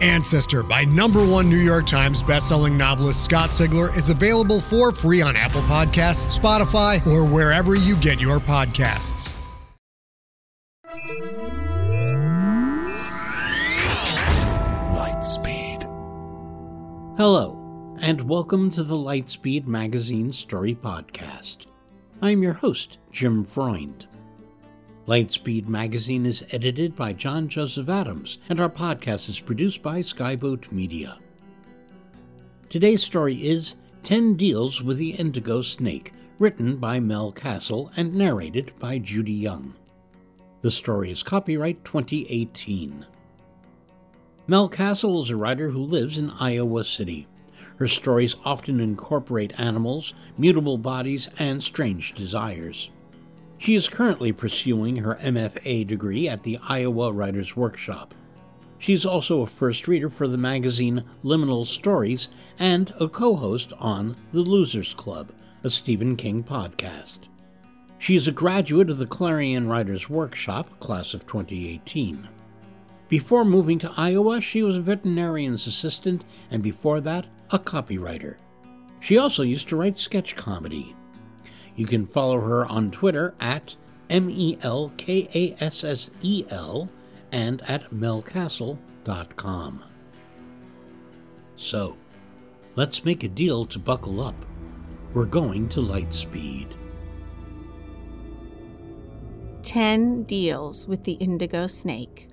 Ancestor by number one New York Times bestselling novelist Scott Sigler is available for free on Apple Podcasts, Spotify, or wherever you get your podcasts. Lightspeed. Hello, and welcome to the Lightspeed Magazine Story Podcast. I'm your host, Jim Freund. Lightspeed Magazine is edited by John Joseph Adams, and our podcast is produced by Skyboat Media. Today's story is 10 Deals with the Indigo Snake, written by Mel Kassel and narrated by Judy Young. The story is copyright 2018. Mel Kassel is a writer who lives in Iowa City. Her stories often incorporate animals, mutable bodies, and strange desires. She is currently pursuing her MFA degree at the Iowa Writers Workshop. She is also a first reader for the magazine Liminal Stories and a co host on The Losers Club, a Stephen King podcast. She is a graduate of the Clarion Writers Workshop, class of 2018. Before moving to Iowa, she was a veterinarian's assistant, and before that, a copywriter. She also used to write sketch comedy. You can follow her on Twitter at M E L K A S S E L and at melkassel.com. So, let's make a deal to buckle up. We're going to Lightspeed. 10 Deals with the Indigo Snake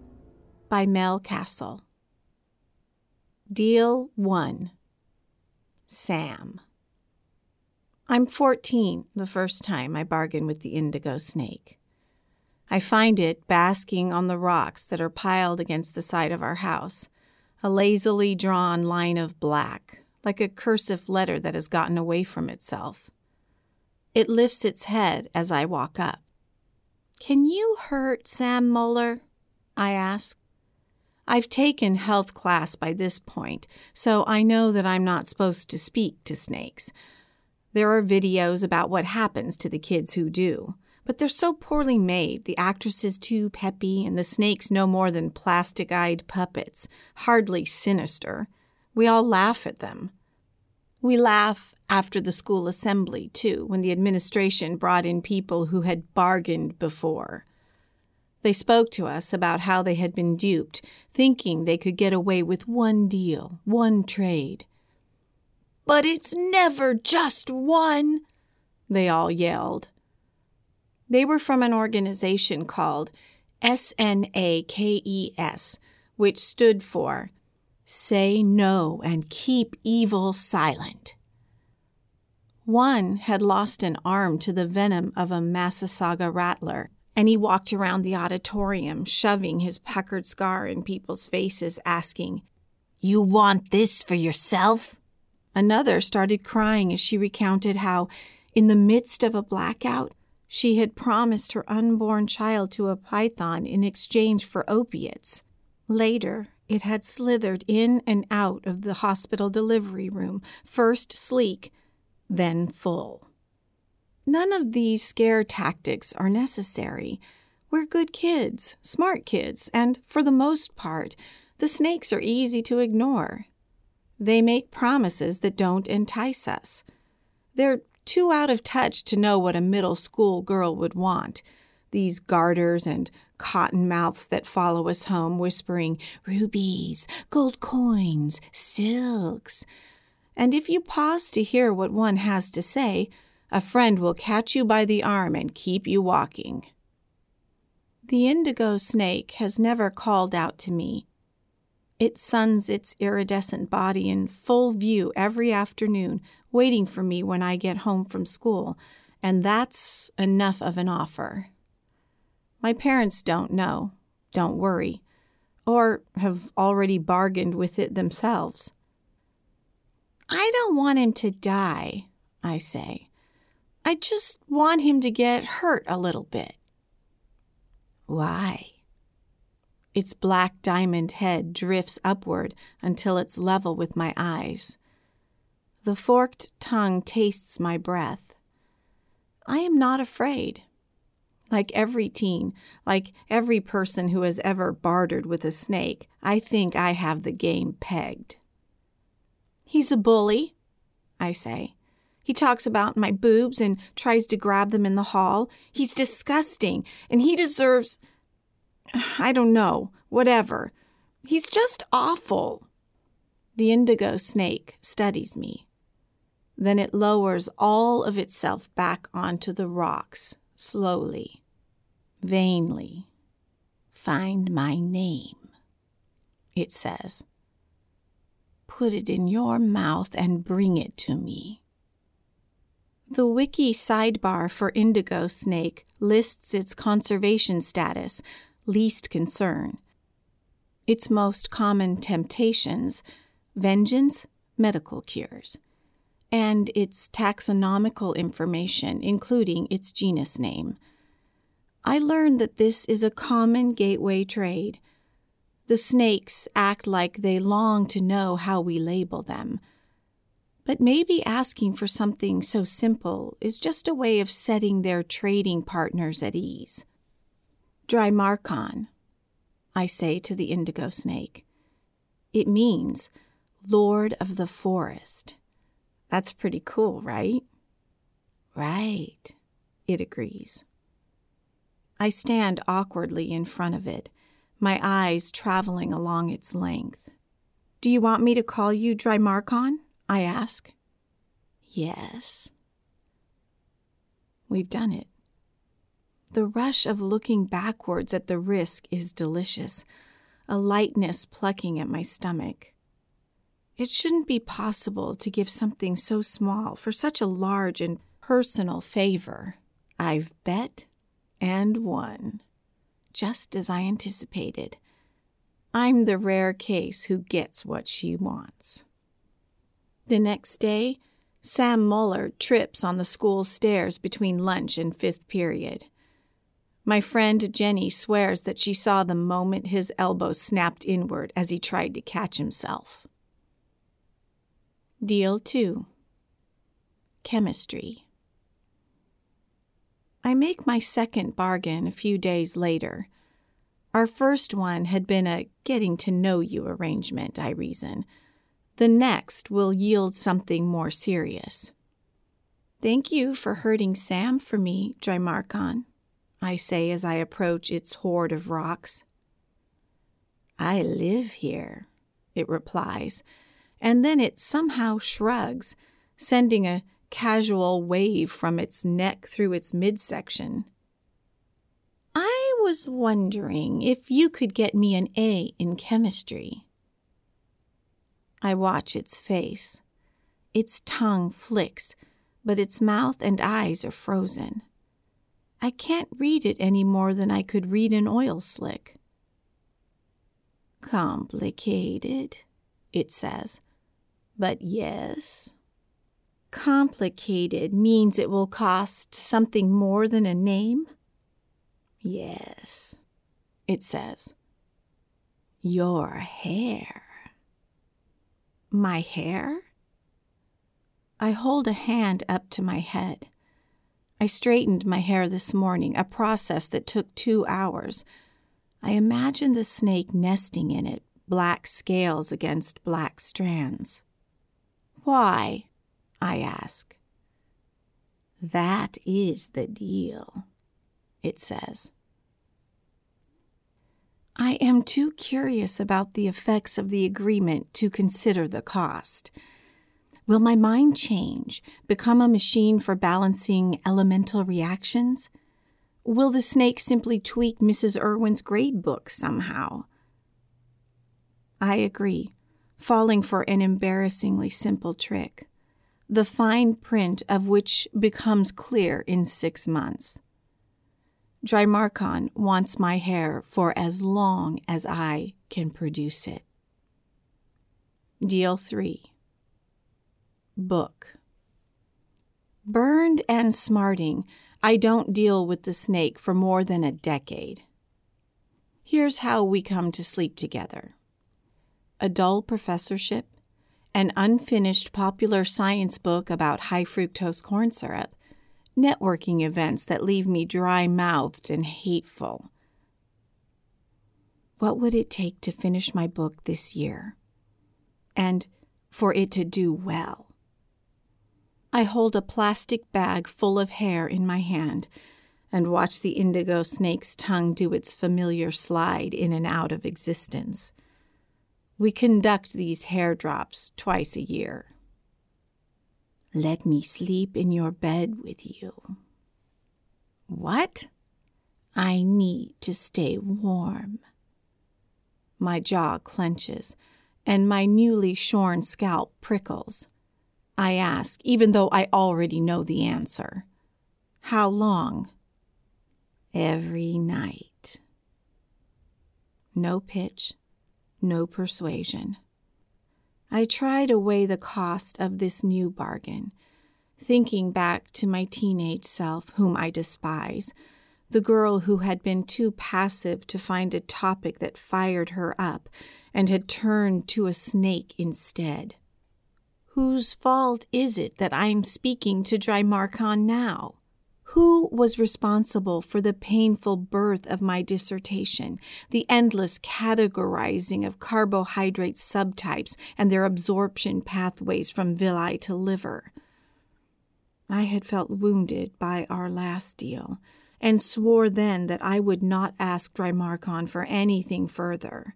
by Mel Kassel. Deal 1 Sam. I'm 14 the first time I bargain with the indigo snake. I find it basking on the rocks that are piled against the side of our house, a lazily drawn line of black, like a cursive letter that has gotten away from itself. It lifts its head as I walk up. Can you hurt Sam Mueller? I ask. I've taken health class by this point, so I know that I'm not supposed to speak to snakes. There are videos about what happens to the kids who do, but they're so poorly made, the actress is too peppy, and the snakes no more than plastic eyed puppets, hardly sinister. We all laugh at them. We laugh after the school assembly, too, when the administration brought in people who had bargained before. They spoke to us about how they had been duped, thinking they could get away with one deal, one trade. But it's never just one, they all yelled. They were from an organization called SNAKES, which stood for Say No and Keep Evil Silent. One had lost an arm to the venom of a Massasauga rattler, and he walked around the auditorium, shoving his puckered scar in people's faces, asking, You want this for yourself? Another started crying as she recounted how, in the midst of a blackout, she had promised her unborn child to a python in exchange for opiates. Later, it had slithered in and out of the hospital delivery room, first sleek, then full. none of these scare tactics are necessary. We're good kids, smart kids, and for the most part, the snakes are easy to ignore. They make promises that don't entice us. They're too out of touch to know what a middle school girl would want. These garters and cotton mouths that follow us home, whispering rubies, gold coins, silks. And if you pause to hear what one has to say, a friend will catch you by the arm and keep you walking. The indigo snake has never called out to me. It suns its iridescent body in full view every afternoon, waiting for me when I get home from school, and that's enough of an offer. My parents don't know, don't worry, or have already bargained with it themselves. I don't want him to die, I say. I just want him to get hurt a little bit. Why? Its black diamond head drifts upward until it's level with my eyes. The forked tongue tastes my breath. I am not afraid. Like every teen, like every person who has ever bartered with a snake, I think I have the game pegged. He's a bully, I say. He talks about my boobs and tries to grab them in the hall. He's disgusting, and he deserves I don't know, whatever. He's just awful. The indigo snake studies me. Then it lowers all of itself back onto the rocks, slowly, vainly. Find my name, it says. Put it in your mouth and bring it to me. The wiki sidebar for indigo snake lists its conservation status least concern. Its most common temptations vengeance, medical cures, and its taxonomical information, including its genus name. I learned that this is a common gateway trade. The snakes act like they long to know how we label them. But maybe asking for something so simple is just a way of setting their trading partners at ease. Drymarchon, I say to the indigo snake. It means Lord of the Forest. That's pretty cool, right? Right, it agrees. I stand awkwardly in front of it, my eyes traveling along its length. Do you want me to call you Drymarchon? I ask. Yes. We've done it. The rush of looking backwards at the risk is delicious, a lightness plucking at my stomach. It shouldn't be possible to give something so small for such a large and personal favor. I've bet and won, just as I anticipated. I'm the rare case who gets what she wants. The next day, Sam Mueller trips on the school stairs between lunch and fifth period. My friend Jenny swears that she saw the moment his elbow snapped inward as he tried to catch himself. Deal 2 Chemistry. I make my second bargain a few days later. Our first one had been a getting to know you arrangement, I reason. The next will yield something more serious. Thank you for hurting Sam for me, Drymarchon. I say as I approach its hoard of rocks. I live here, it replies, and then it somehow shrugs, sending a casual wave from its neck through its midsection. I was wondering if you could get me an A in chemistry. I watch its face. Its tongue flicks, but its mouth and eyes are frozen. I can't read it any more than I could read an oil slick. Complicated, it says. But yes. Complicated means it will cost something more than a name? Yes, it says. Your hair. My hair? I hold a hand up to my head. I straightened my hair this morning, a process that took two hours. I imagined the snake nesting in it, black scales against black strands. Why? I ask. That is the deal, it says. I am too curious about the effects of the agreement to consider the cost. Will my mind change, become a machine for balancing elemental reactions? Will the snake simply tweak Mrs. Irwin's grade book somehow? I agree, falling for an embarrassingly simple trick, the fine print of which becomes clear in six months. Drymarchon wants my hair for as long as I can produce it. Deal 3 Book Burned and smarting, I don't deal with the snake for more than a decade. Here's how we come to sleep together a dull professorship, an unfinished popular science book about high fructose corn syrup, networking events that leave me dry mouthed and hateful. What would it take to finish my book this year? And for it to do well? I hold a plastic bag full of hair in my hand and watch the indigo snake's tongue do its familiar slide in and out of existence. We conduct these hair drops twice a year. Let me sleep in your bed with you. What? I need to stay warm. My jaw clenches, and my newly shorn scalp prickles. I ask, even though I already know the answer. How long? Every night. No pitch, no persuasion. I try to weigh the cost of this new bargain, thinking back to my teenage self, whom I despise, the girl who had been too passive to find a topic that fired her up and had turned to a snake instead. Whose fault is it that I'm speaking to Drymarchon now? Who was responsible for the painful birth of my dissertation, the endless categorizing of carbohydrate subtypes and their absorption pathways from villi to liver? I had felt wounded by our last deal and swore then that I would not ask Drymarchon for anything further.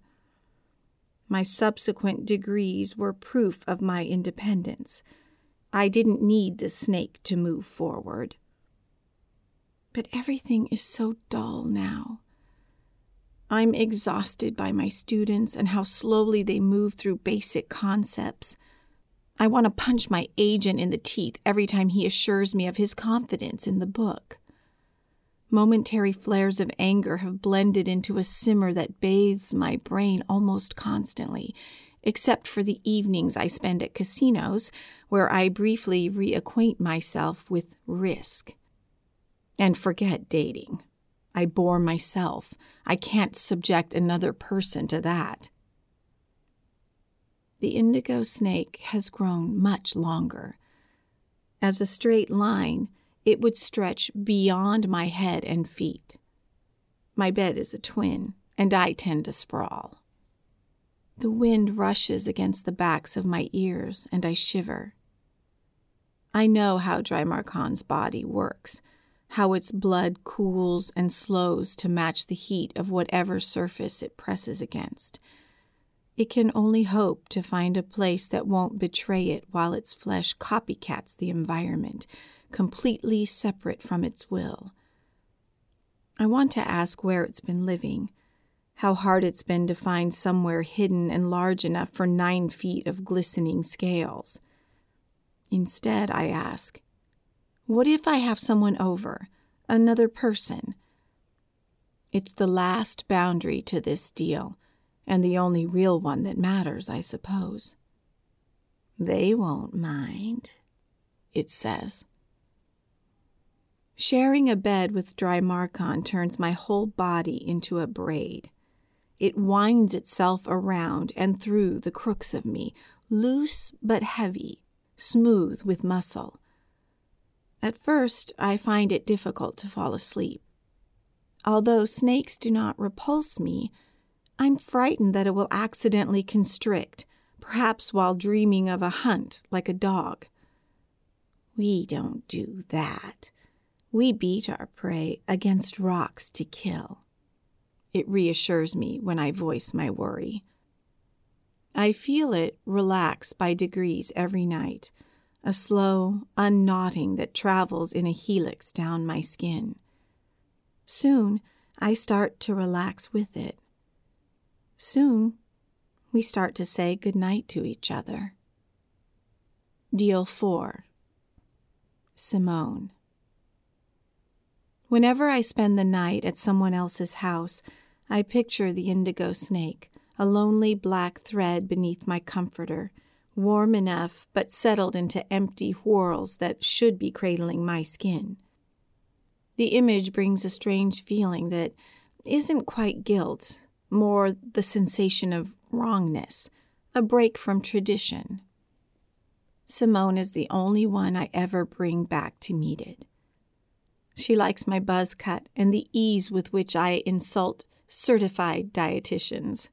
My subsequent degrees were proof of my independence. I didn't need the snake to move forward. But everything is so dull now. I'm exhausted by my students and how slowly they move through basic concepts. I want to punch my agent in the teeth every time he assures me of his confidence in the book. Momentary flares of anger have blended into a simmer that bathes my brain almost constantly, except for the evenings I spend at casinos, where I briefly reacquaint myself with risk. And forget dating. I bore myself. I can't subject another person to that. The indigo snake has grown much longer. As a straight line, it would stretch beyond my head and feet. My bed is a twin, and I tend to sprawl. The wind rushes against the backs of my ears, and I shiver. I know how Drymarchon's body works how its blood cools and slows to match the heat of whatever surface it presses against. It can only hope to find a place that won't betray it while its flesh copycats the environment, completely separate from its will. I want to ask where it's been living, how hard it's been to find somewhere hidden and large enough for nine feet of glistening scales. Instead, I ask, what if I have someone over, another person? It's the last boundary to this deal, and the only real one that matters, I suppose. They won't mind, it says. Sharing a bed with Drymarchon turns my whole body into a braid. It winds itself around and through the crooks of me, loose but heavy, smooth with muscle. At first, I find it difficult to fall asleep. Although snakes do not repulse me, I'm frightened that it will accidentally constrict, perhaps while dreaming of a hunt like a dog. We don't do that. We beat our prey against rocks to kill. It reassures me when I voice my worry. I feel it relax by degrees every night, a slow unknotting that travels in a helix down my skin. Soon I start to relax with it. Soon we start to say good night to each other. Deal 4 Simone. Whenever I spend the night at someone else's house, I picture the indigo snake, a lonely black thread beneath my comforter, warm enough but settled into empty whorls that should be cradling my skin. The image brings a strange feeling that isn't quite guilt, more the sensation of wrongness, a break from tradition. Simone is the only one I ever bring back to meet it. She likes my buzz cut and the ease with which I insult certified dietitians.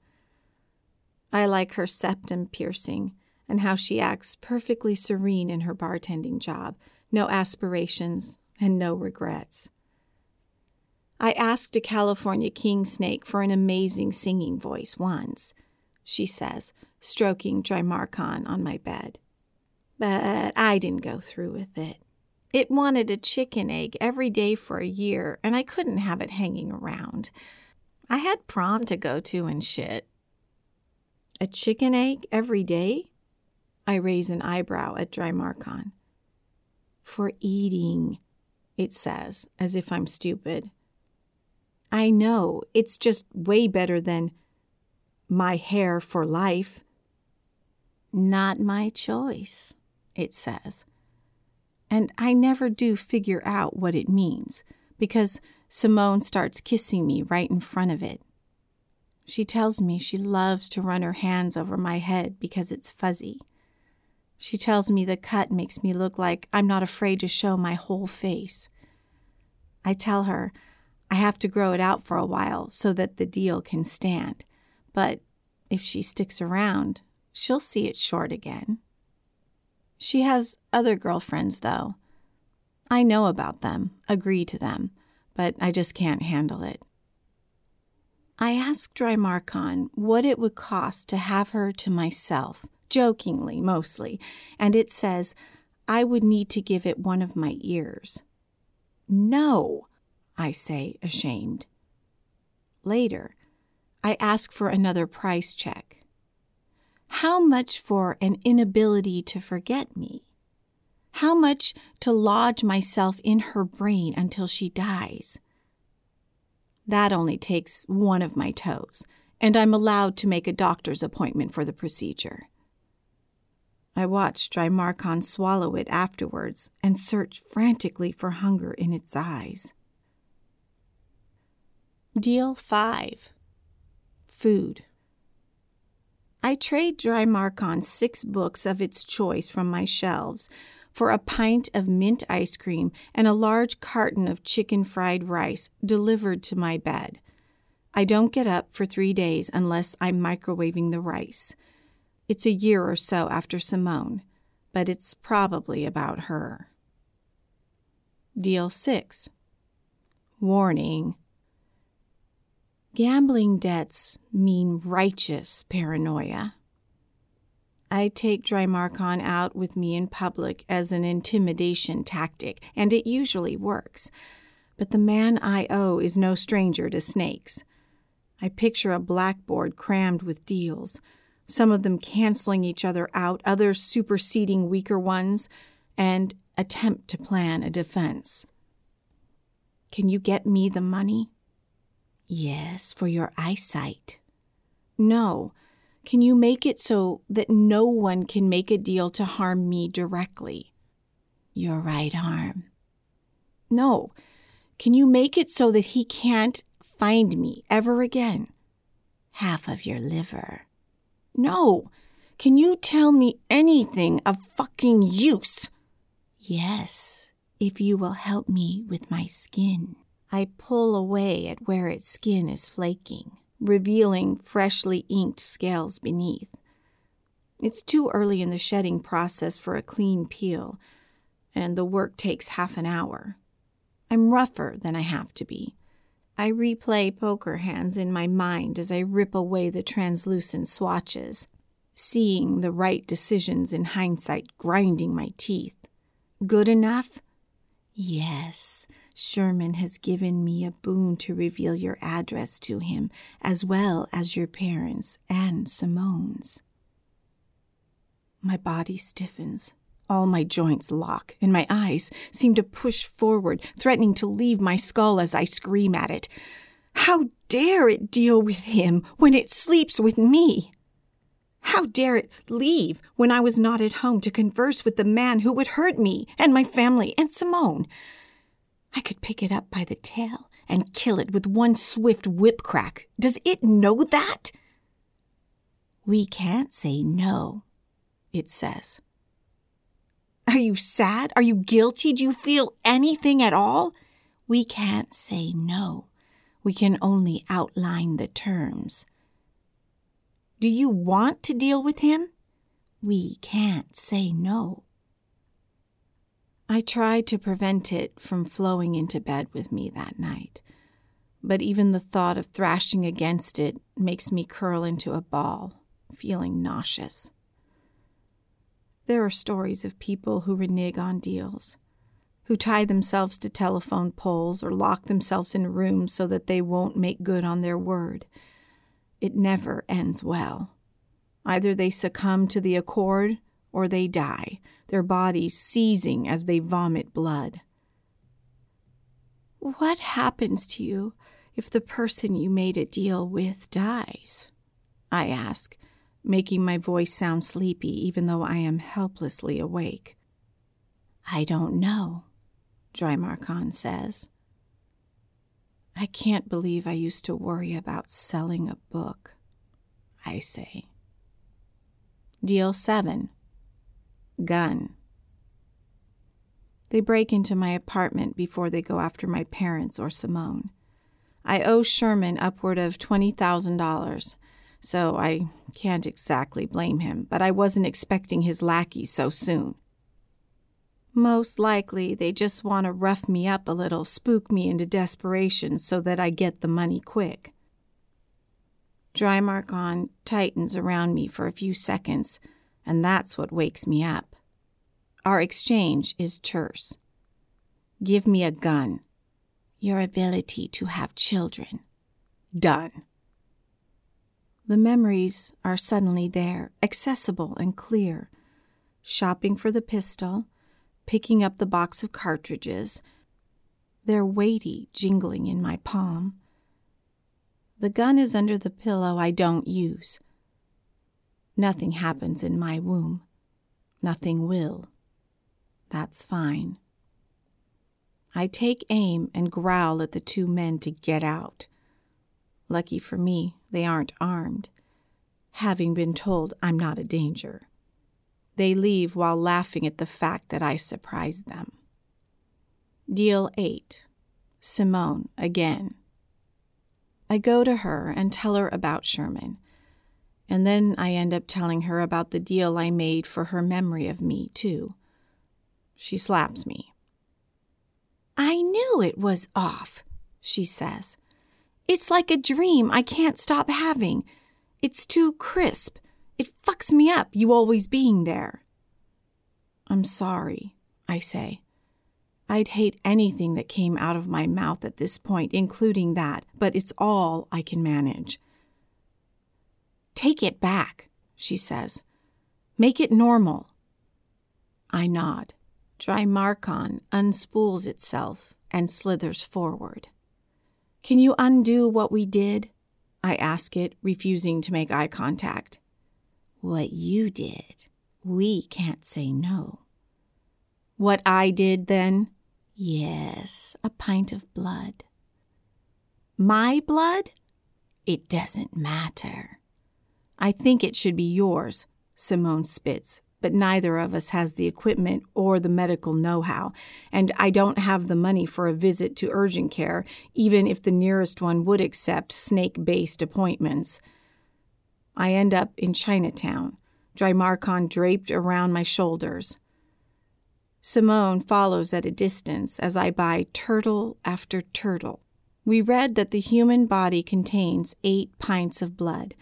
I like her septum piercing and how she acts perfectly serene in her bartending job, no aspirations and no regrets. I asked a California king snake for an amazing singing voice once, she says, stroking Drymarchon on my bed. But I didn't go through with it. It wanted a chicken egg every day for a year, and I couldn't have it hanging around. I had prom to go to and shit. A chicken egg every day? I raise an eyebrow at Drymarchon. For eating, it says, as if I'm stupid. I know, it's just way better than my hair for life. Not my choice, it says. And I never do figure out what it means because Simone starts kissing me right in front of it. She tells me she loves to run her hands over my head because it's fuzzy. She tells me the cut makes me look like I'm not afraid to show my whole face. I tell her I have to grow it out for a while so that the deal can stand, but if she sticks around, she'll see it short again. She has other girlfriends, though. I know about them, agree to them, but I just can't handle it. I asked Drymarchon what it would cost to have her to myself, jokingly mostly, and it says I would need to give it one of my ears. No, I say, ashamed. Later, I ask for another price check. How much for an inability to forget me? How much to lodge myself in her brain until she dies? That only takes one of my toes, and I'm allowed to make a doctor's appointment for the procedure. I watch Drymarchon swallow it afterwards and search frantically for hunger in its eyes. Deal 5 Food. I trade Drymarchon six books of its choice from my shelves for a pint of mint ice cream and a large carton of chicken fried rice delivered to my bed. I don't get up for three days unless I'm microwaving the rice. It's a year or so after Simone, but it's probably about her. Deal 6 Warning Gambling debts mean righteous paranoia. I take Drymarchon out with me in public as an intimidation tactic, and it usually works. But the man I owe is no stranger to snakes. I picture a blackboard crammed with deals, some of them canceling each other out, others superseding weaker ones, and attempt to plan a defense. Can you get me the money? Yes, for your eyesight. No. Can you make it so that no one can make a deal to harm me directly? Your right arm. No. Can you make it so that he can't find me ever again? Half of your liver. No. Can you tell me anything of fucking use? Yes, if you will help me with my skin. I pull away at where its skin is flaking, revealing freshly inked scales beneath. It's too early in the shedding process for a clean peel, and the work takes half an hour. I'm rougher than I have to be. I replay poker hands in my mind as I rip away the translucent swatches, seeing the right decisions in hindsight grinding my teeth. Good enough? Yes, Sherman has given me a boon to reveal your address to him, as well as your parents and Simone's. My body stiffens. All my joints lock, and my eyes seem to push forward, threatening to leave my skull as I scream at it. How dare it deal with him when it sleeps with me? How dare it leave when I was not at home to converse with the man who would hurt me and my family and Simone? I could pick it up by the tail and kill it with one swift whip crack. Does it know that? We can't say no, it says. Are you sad? Are you guilty? Do you feel anything at all? We can't say no. We can only outline the terms. Do you want to deal with him? We can't say no. I tried to prevent it from flowing into bed with me that night, but even the thought of thrashing against it makes me curl into a ball, feeling nauseous. There are stories of people who renege on deals, who tie themselves to telephone poles or lock themselves in rooms so that they won't make good on their word. It never ends well. Either they succumb to the accord or they die, their bodies seizing as they vomit blood. What happens to you if the person you made a deal with dies? I ask, making my voice sound sleepy even though I am helplessly awake. I don't know, Drymarchon says. I can't believe I used to worry about selling a book, I say. Deal 7 Gun. They break into my apartment before they go after my parents or Simone. I owe Sherman upward of $20,000 so I can't exactly blame him, but I wasn't expecting his lackey so soon. Most likely, they just want to rough me up a little, spook me into desperation so that I get the money quick. Drymarchon tightens around me for a few seconds, and that's what wakes me up. Our exchange is terse. Give me a gun. Your ability to have children. Done. The memories are suddenly there, accessible and clear. Shopping for the pistol, picking up the box of cartridges, they're weighty, jingling in my palm. The gun is under the pillow I don't use. Nothing happens in my womb. Nothing will. That's fine. I take aim and growl at the two men to get out. Lucky for me, they aren't armed, having been told I'm not a danger. They leave while laughing at the fact that I surprised them. Deal 8 Simone again. I go to her and tell her about Sherman, and then I end up telling her about the deal I made for her memory of me, too. She slaps me. I knew it was off, she says. It's like a dream I can't stop having. It's too crisp. It fucks me up, you always being there. I'm sorry, I say. I'd hate anything that came out of my mouth at this point, including that, but it's all I can manage. Take it back, she says. Make it normal. I nod. Drymarchon unspools itself and slithers forward. Can you undo what we did? I ask it, refusing to make eye contact. What you did, we can't say no. What I did then? Yes, a pint of blood. My blood? It doesn't matter. I think it should be yours, Simone spits, but neither of us has the equipment or the medical know how, and I don't have the money for a visit to urgent care, even if the nearest one would accept snake based appointments. I end up in Chinatown, Drymarchon draped around my shoulders. Simone follows at a distance as I buy turtle after turtle. We read that the human body contains eight pints of blood.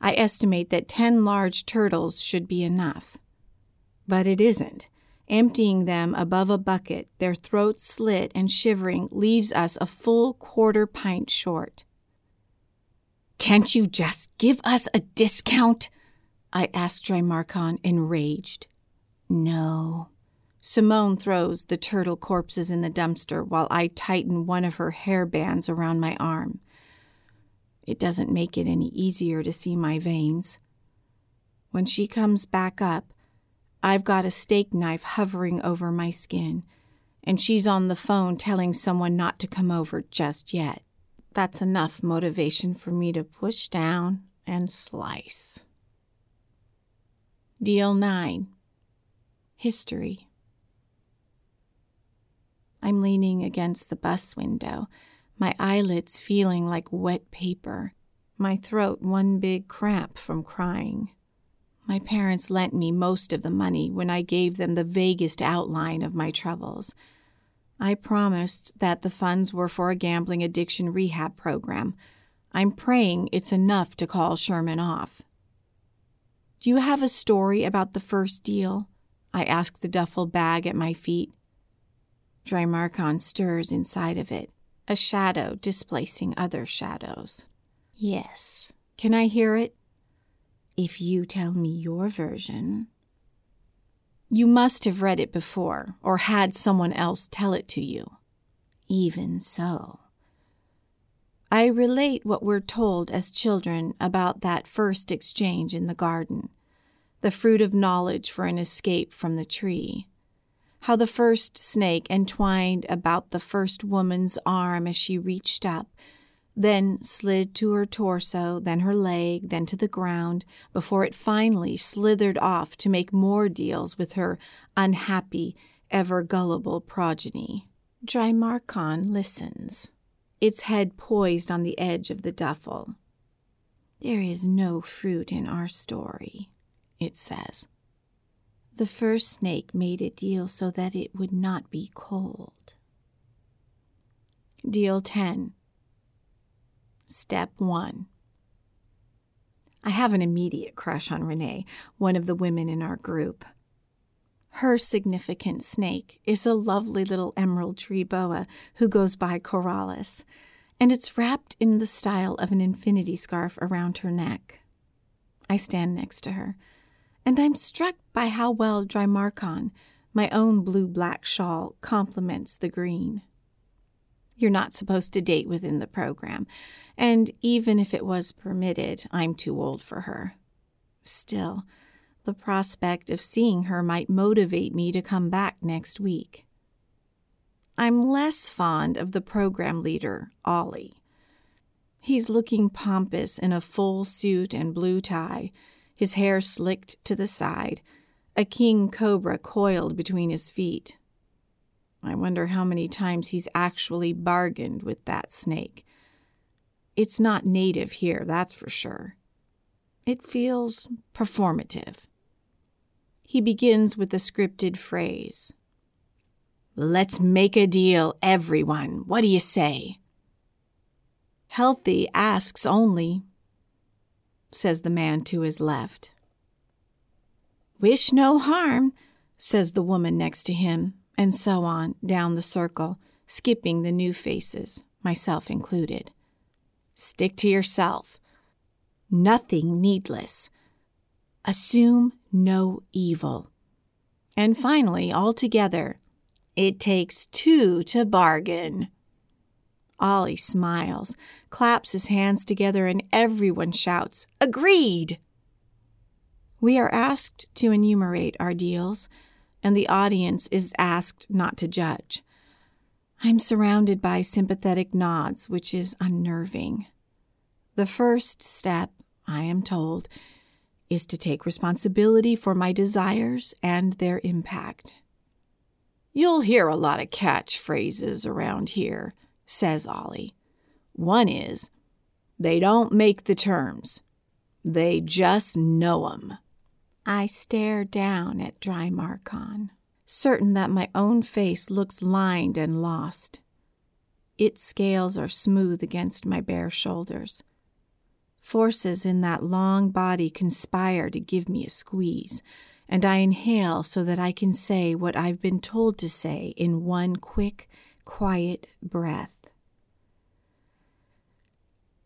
I estimate that 10 large turtles should be enough. But it isn't. Emptying them above a bucket, their throats slit and shivering, leaves us a full quarter pint short. Can't you just give us a discount? I asked Drymarchon, enraged. No. Simone throws the turtle corpses in the dumpster while I tighten one of her hair bands around my arm. It doesn't make it any easier to see my veins. When she comes back up, I've got a steak knife hovering over my skin, and she's on the phone telling someone not to come over just yet. That's enough motivation for me to push down and slice. Deal 9 History. I'm leaning against the bus window, my eyelids feeling like wet paper, my throat one big cramp from crying. My parents lent me most of the money when I gave them the vaguest outline of my troubles. I promised that the funds were for a gambling addiction rehab program. I'm praying it's enough to call Sherman off. Do you have a story about the first deal? I asked the duffel bag at my feet. Drymarchon stirs inside of it, a shadow displacing other shadows. Yes. Can I hear it? If you tell me your version. You must have read it before, or had someone else tell it to you. Even so. I relate what we're told as children about that first exchange in the garden, the fruit of knowledge for an escape from the tree how the first snake entwined about the first woman's arm as she reached up, then slid to her torso, then her leg, then to the ground, before it finally slithered off to make more deals with her unhappy, ever gullible progeny. Drymarchon listens, its head poised on the edge of the duffel. There is no fruit in our story, it says. The first snake made a deal so that it would not be cold. Deal 10. Step 1. I have an immediate crush on Renee, one of the women in our group. Her significant snake is a lovely little emerald tree boa who goes by Coralis, and it's wrapped in the style of an infinity scarf around her neck. I stand next to her and I'm struck by how well Drymarchon, my own blue black shawl, complements the green. You're not supposed to date within the program, and even if it was permitted, I'm too old for her. Still, the prospect of seeing her might motivate me to come back next week. I'm less fond of the program leader, Ollie. He's looking pompous in a full suit and blue tie his hair slicked to the side, a king cobra coiled between his feet. I wonder how many times he's actually bargained with that snake. It's not native here, that's for sure. It feels performative. He begins with a scripted phrase Let's make a deal, everyone. What do you say? Healthy asks only, says the man to his left. Wish no harm, says the woman next to him, and so on down the circle, skipping the new faces, myself included. Stick to yourself. Nothing needless. Assume no evil. And finally, altogether, it takes two to bargain. Ollie smiles, claps his hands together, and everyone shouts, Agreed! We are asked to enumerate our deals, and the audience is asked not to judge. I'm surrounded by sympathetic nods, which is unnerving. The first step, I am told, is to take responsibility for my desires and their impact. You'll hear a lot of catchphrases around here, says Ollie. One is, they don't make the terms. They just know 'em. I stare down at Dry Drymarchon, certain that my own face looks lined and lost. Its scales are smooth against my bare shoulders. Forces in that long body conspire to give me a squeeze, and I inhale so that I can say what I've been told to say in one quick, quiet breath.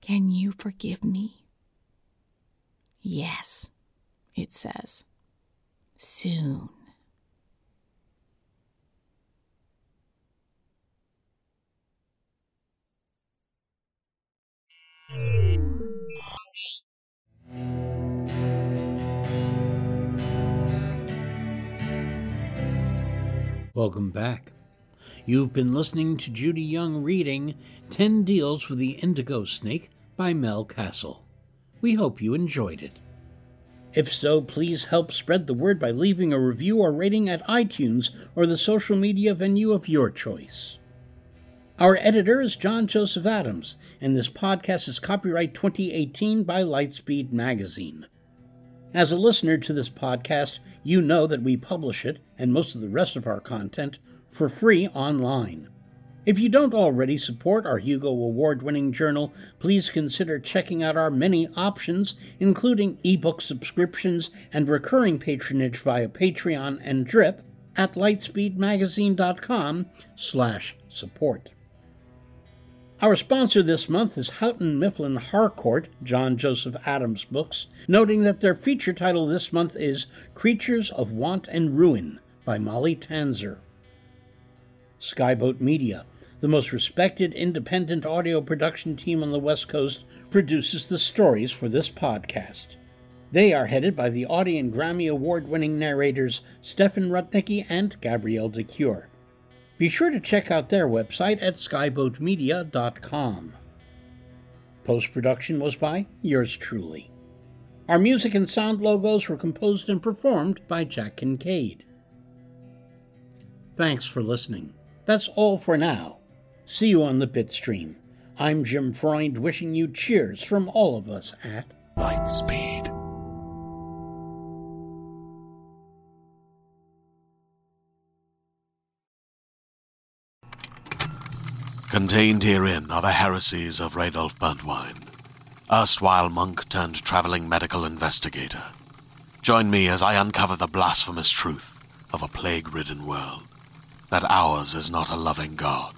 Can you forgive me? Yes, it says. Soon. Welcome back. You've been listening to Judy Young reading 10 Deals with the Indigo Snake by Mel Kassel. We hope you enjoyed it. If so, please help spread the word by leaving a review or rating at iTunes or the social media venue of your choice. Our editor is John Joseph Adams, and this podcast is copyright 2018 by Lightspeed Magazine. As a listener to this podcast, you know that we publish it, and most of the rest of our content, for free online. If you don't already support our Hugo Award winning journal, please consider checking out our many options, including ebook subscriptions and recurring patronage via Patreon and Drip at lightspeedmagazine.com slash support. Our sponsor this month is Houghton Mifflin Harcourt, John Joseph Adams Books, noting that their feature title this month is Creatures of Want and Ruin by Molly Tanzer. Skyboat Media, the most respected independent audio production team on the West Coast, produces the stories for this podcast. They are headed by the Audie and Grammy Award winning narrators Stefan Rudnicki and Gabrielle de Cuir. Be sure to check out their website at skyboatmedia.com. Post production was by yours truly. Our music and sound logos were composed and performed by Jack Kincaid. Thanks for listening. That's all for now. See you on the Bitstream. I'm Jim Freund wishing you cheers from all of us at Lightspeed. Contained herein are the heresies of Radolf Burntwine, erstwhile monk turned traveling medical investigator. Join me as I uncover the blasphemous truth of a plague ridden world that ours is not a loving God,